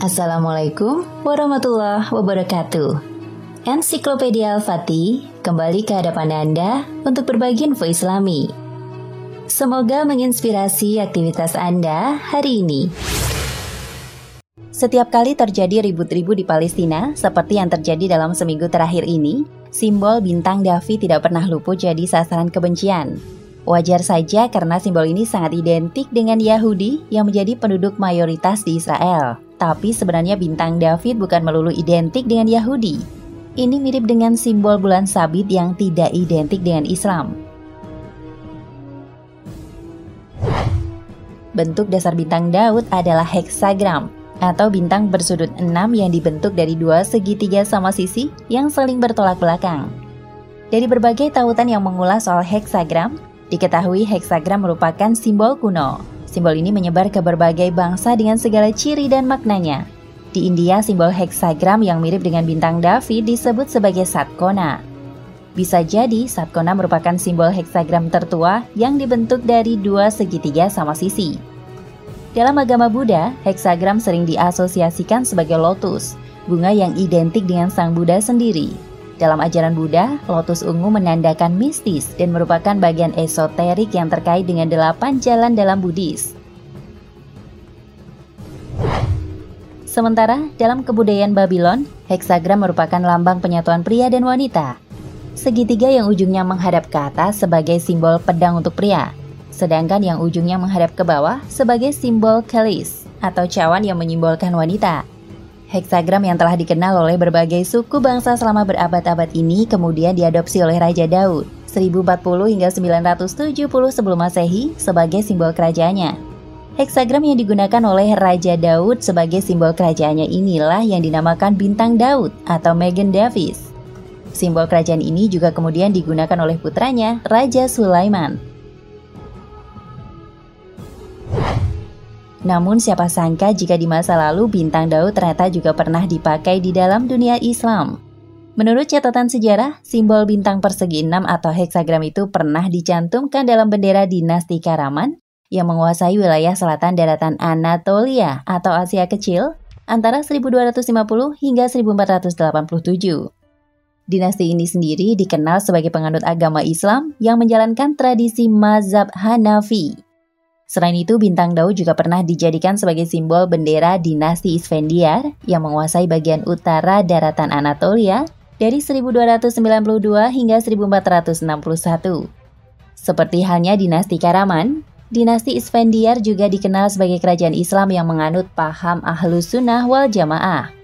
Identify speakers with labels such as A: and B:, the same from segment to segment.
A: Assalamualaikum warahmatullahi wabarakatuh. Ensiklopedia Al-Fatih kembali ke hadapan Anda untuk berbagi info Islami. Semoga menginspirasi aktivitas Anda hari ini. Setiap kali terjadi ribut-ribut di Palestina, seperti yang terjadi dalam seminggu terakhir ini, simbol bintang David tidak pernah luput jadi sasaran kebencian. Wajar saja karena simbol ini sangat identik dengan Yahudi yang menjadi penduduk mayoritas di Israel. Tapi sebenarnya bintang David bukan melulu identik dengan Yahudi. Ini mirip dengan simbol bulan sabit yang tidak identik dengan Islam. Bentuk dasar bintang Daud adalah heksagram atau bintang bersudut enam yang dibentuk dari dua segitiga sama sisi yang saling bertolak belakang. Dari berbagai tautan yang mengulas soal heksagram, diketahui heksagram merupakan simbol kuno. Simbol ini menyebar ke berbagai bangsa dengan segala ciri dan maknanya. Di India, simbol heksagram yang mirip dengan bintang David disebut sebagai Satkona. Bisa jadi, Satkona merupakan simbol heksagram tertua yang dibentuk dari dua segitiga sama sisi. Dalam agama Buddha, heksagram sering diasosiasikan sebagai lotus, bunga yang identik dengan Sang Buddha sendiri. Dalam ajaran Buddha, lotus ungu menandakan mistis dan merupakan bagian esoterik yang terkait dengan delapan jalan dalam Buddhis. Sementara, dalam kebudayaan Babylon, heksagram merupakan lambang penyatuan pria dan wanita. Segitiga yang ujungnya menghadap ke atas sebagai simbol pedang untuk pria, sedangkan yang ujungnya menghadap ke bawah sebagai simbol kelis atau cawan yang menyimbolkan wanita. Heksagram yang telah dikenal oleh berbagai suku bangsa selama berabad-abad ini kemudian diadopsi oleh Raja Daud 1040 hingga 970 sebelum Masehi sebagai simbol kerajaannya. Heksagram yang digunakan oleh Raja Daud sebagai simbol kerajaannya inilah yang dinamakan bintang Daud atau Megan Davis. Simbol kerajaan ini juga kemudian digunakan oleh putranya, Raja Sulaiman. Namun siapa sangka jika di masa lalu bintang Daud ternyata juga pernah dipakai di dalam dunia Islam. Menurut catatan sejarah, simbol bintang persegi enam atau heksagram itu pernah dicantumkan dalam bendera dinasti Karaman yang menguasai wilayah selatan daratan Anatolia atau Asia Kecil antara 1250 hingga 1487. Dinasti ini sendiri dikenal sebagai penganut agama Islam yang menjalankan tradisi mazhab Hanafi. Selain itu, bintang Daud juga pernah dijadikan sebagai simbol bendera dinasti Isfandiar yang menguasai bagian utara daratan Anatolia dari 1292 hingga 1461. Seperti halnya dinasti Karaman, dinasti Isfandiar juga dikenal sebagai kerajaan Islam yang menganut paham ahlus sunnah wal jamaah.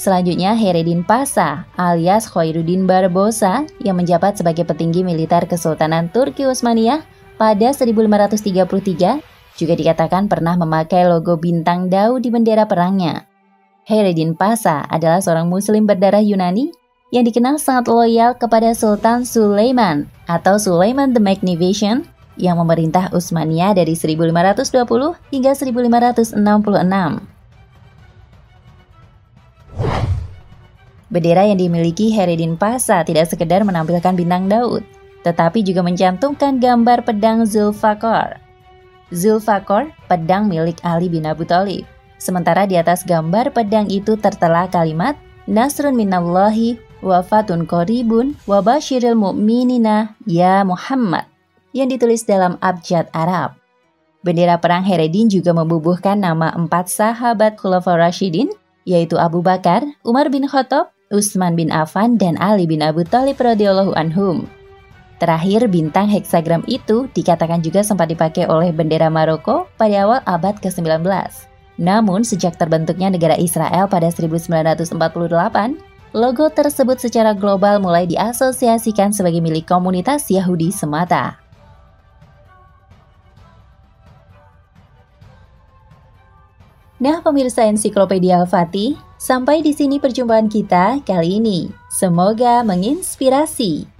A: Selanjutnya Heredin Pasa alias Khairuddin Barbosa yang menjabat sebagai petinggi militer Kesultanan Turki Utsmaniyah pada 1533 juga dikatakan pernah memakai logo bintang Daud di bendera perangnya. Heredin Pasa adalah seorang muslim berdarah Yunani yang dikenal sangat loyal kepada Sultan Sulaiman atau Sulaiman the Magnificent yang memerintah Utsmaniyah dari 1520 hingga 1566. Bendera yang dimiliki Heredin Pasa tidak sekedar menampilkan bintang Daud, tetapi juga mencantumkan gambar pedang Zulfakar. Zulfakar, pedang milik Ali bin Abu Thalib. Sementara di atas gambar pedang itu tertera kalimat Nasrun minallahi wafatun koribun wabashiril mu'minina ya Muhammad yang ditulis dalam abjad Arab. Bendera perang Heredin juga membubuhkan nama empat sahabat Khulafaur Rashidin, yaitu Abu Bakar, Umar bin Khattab, Utsman bin Affan dan Ali bin Abu Thalib radhiyallahu anhum. Terakhir, bintang heksagram itu dikatakan juga sempat dipakai oleh bendera Maroko pada awal abad ke-19. Namun, sejak terbentuknya negara Israel pada 1948, logo tersebut secara global mulai diasosiasikan sebagai milik komunitas Yahudi semata. Nah, pemirsa ensiklopedia Al-Fatih, sampai di sini perjumpaan kita kali ini. Semoga menginspirasi.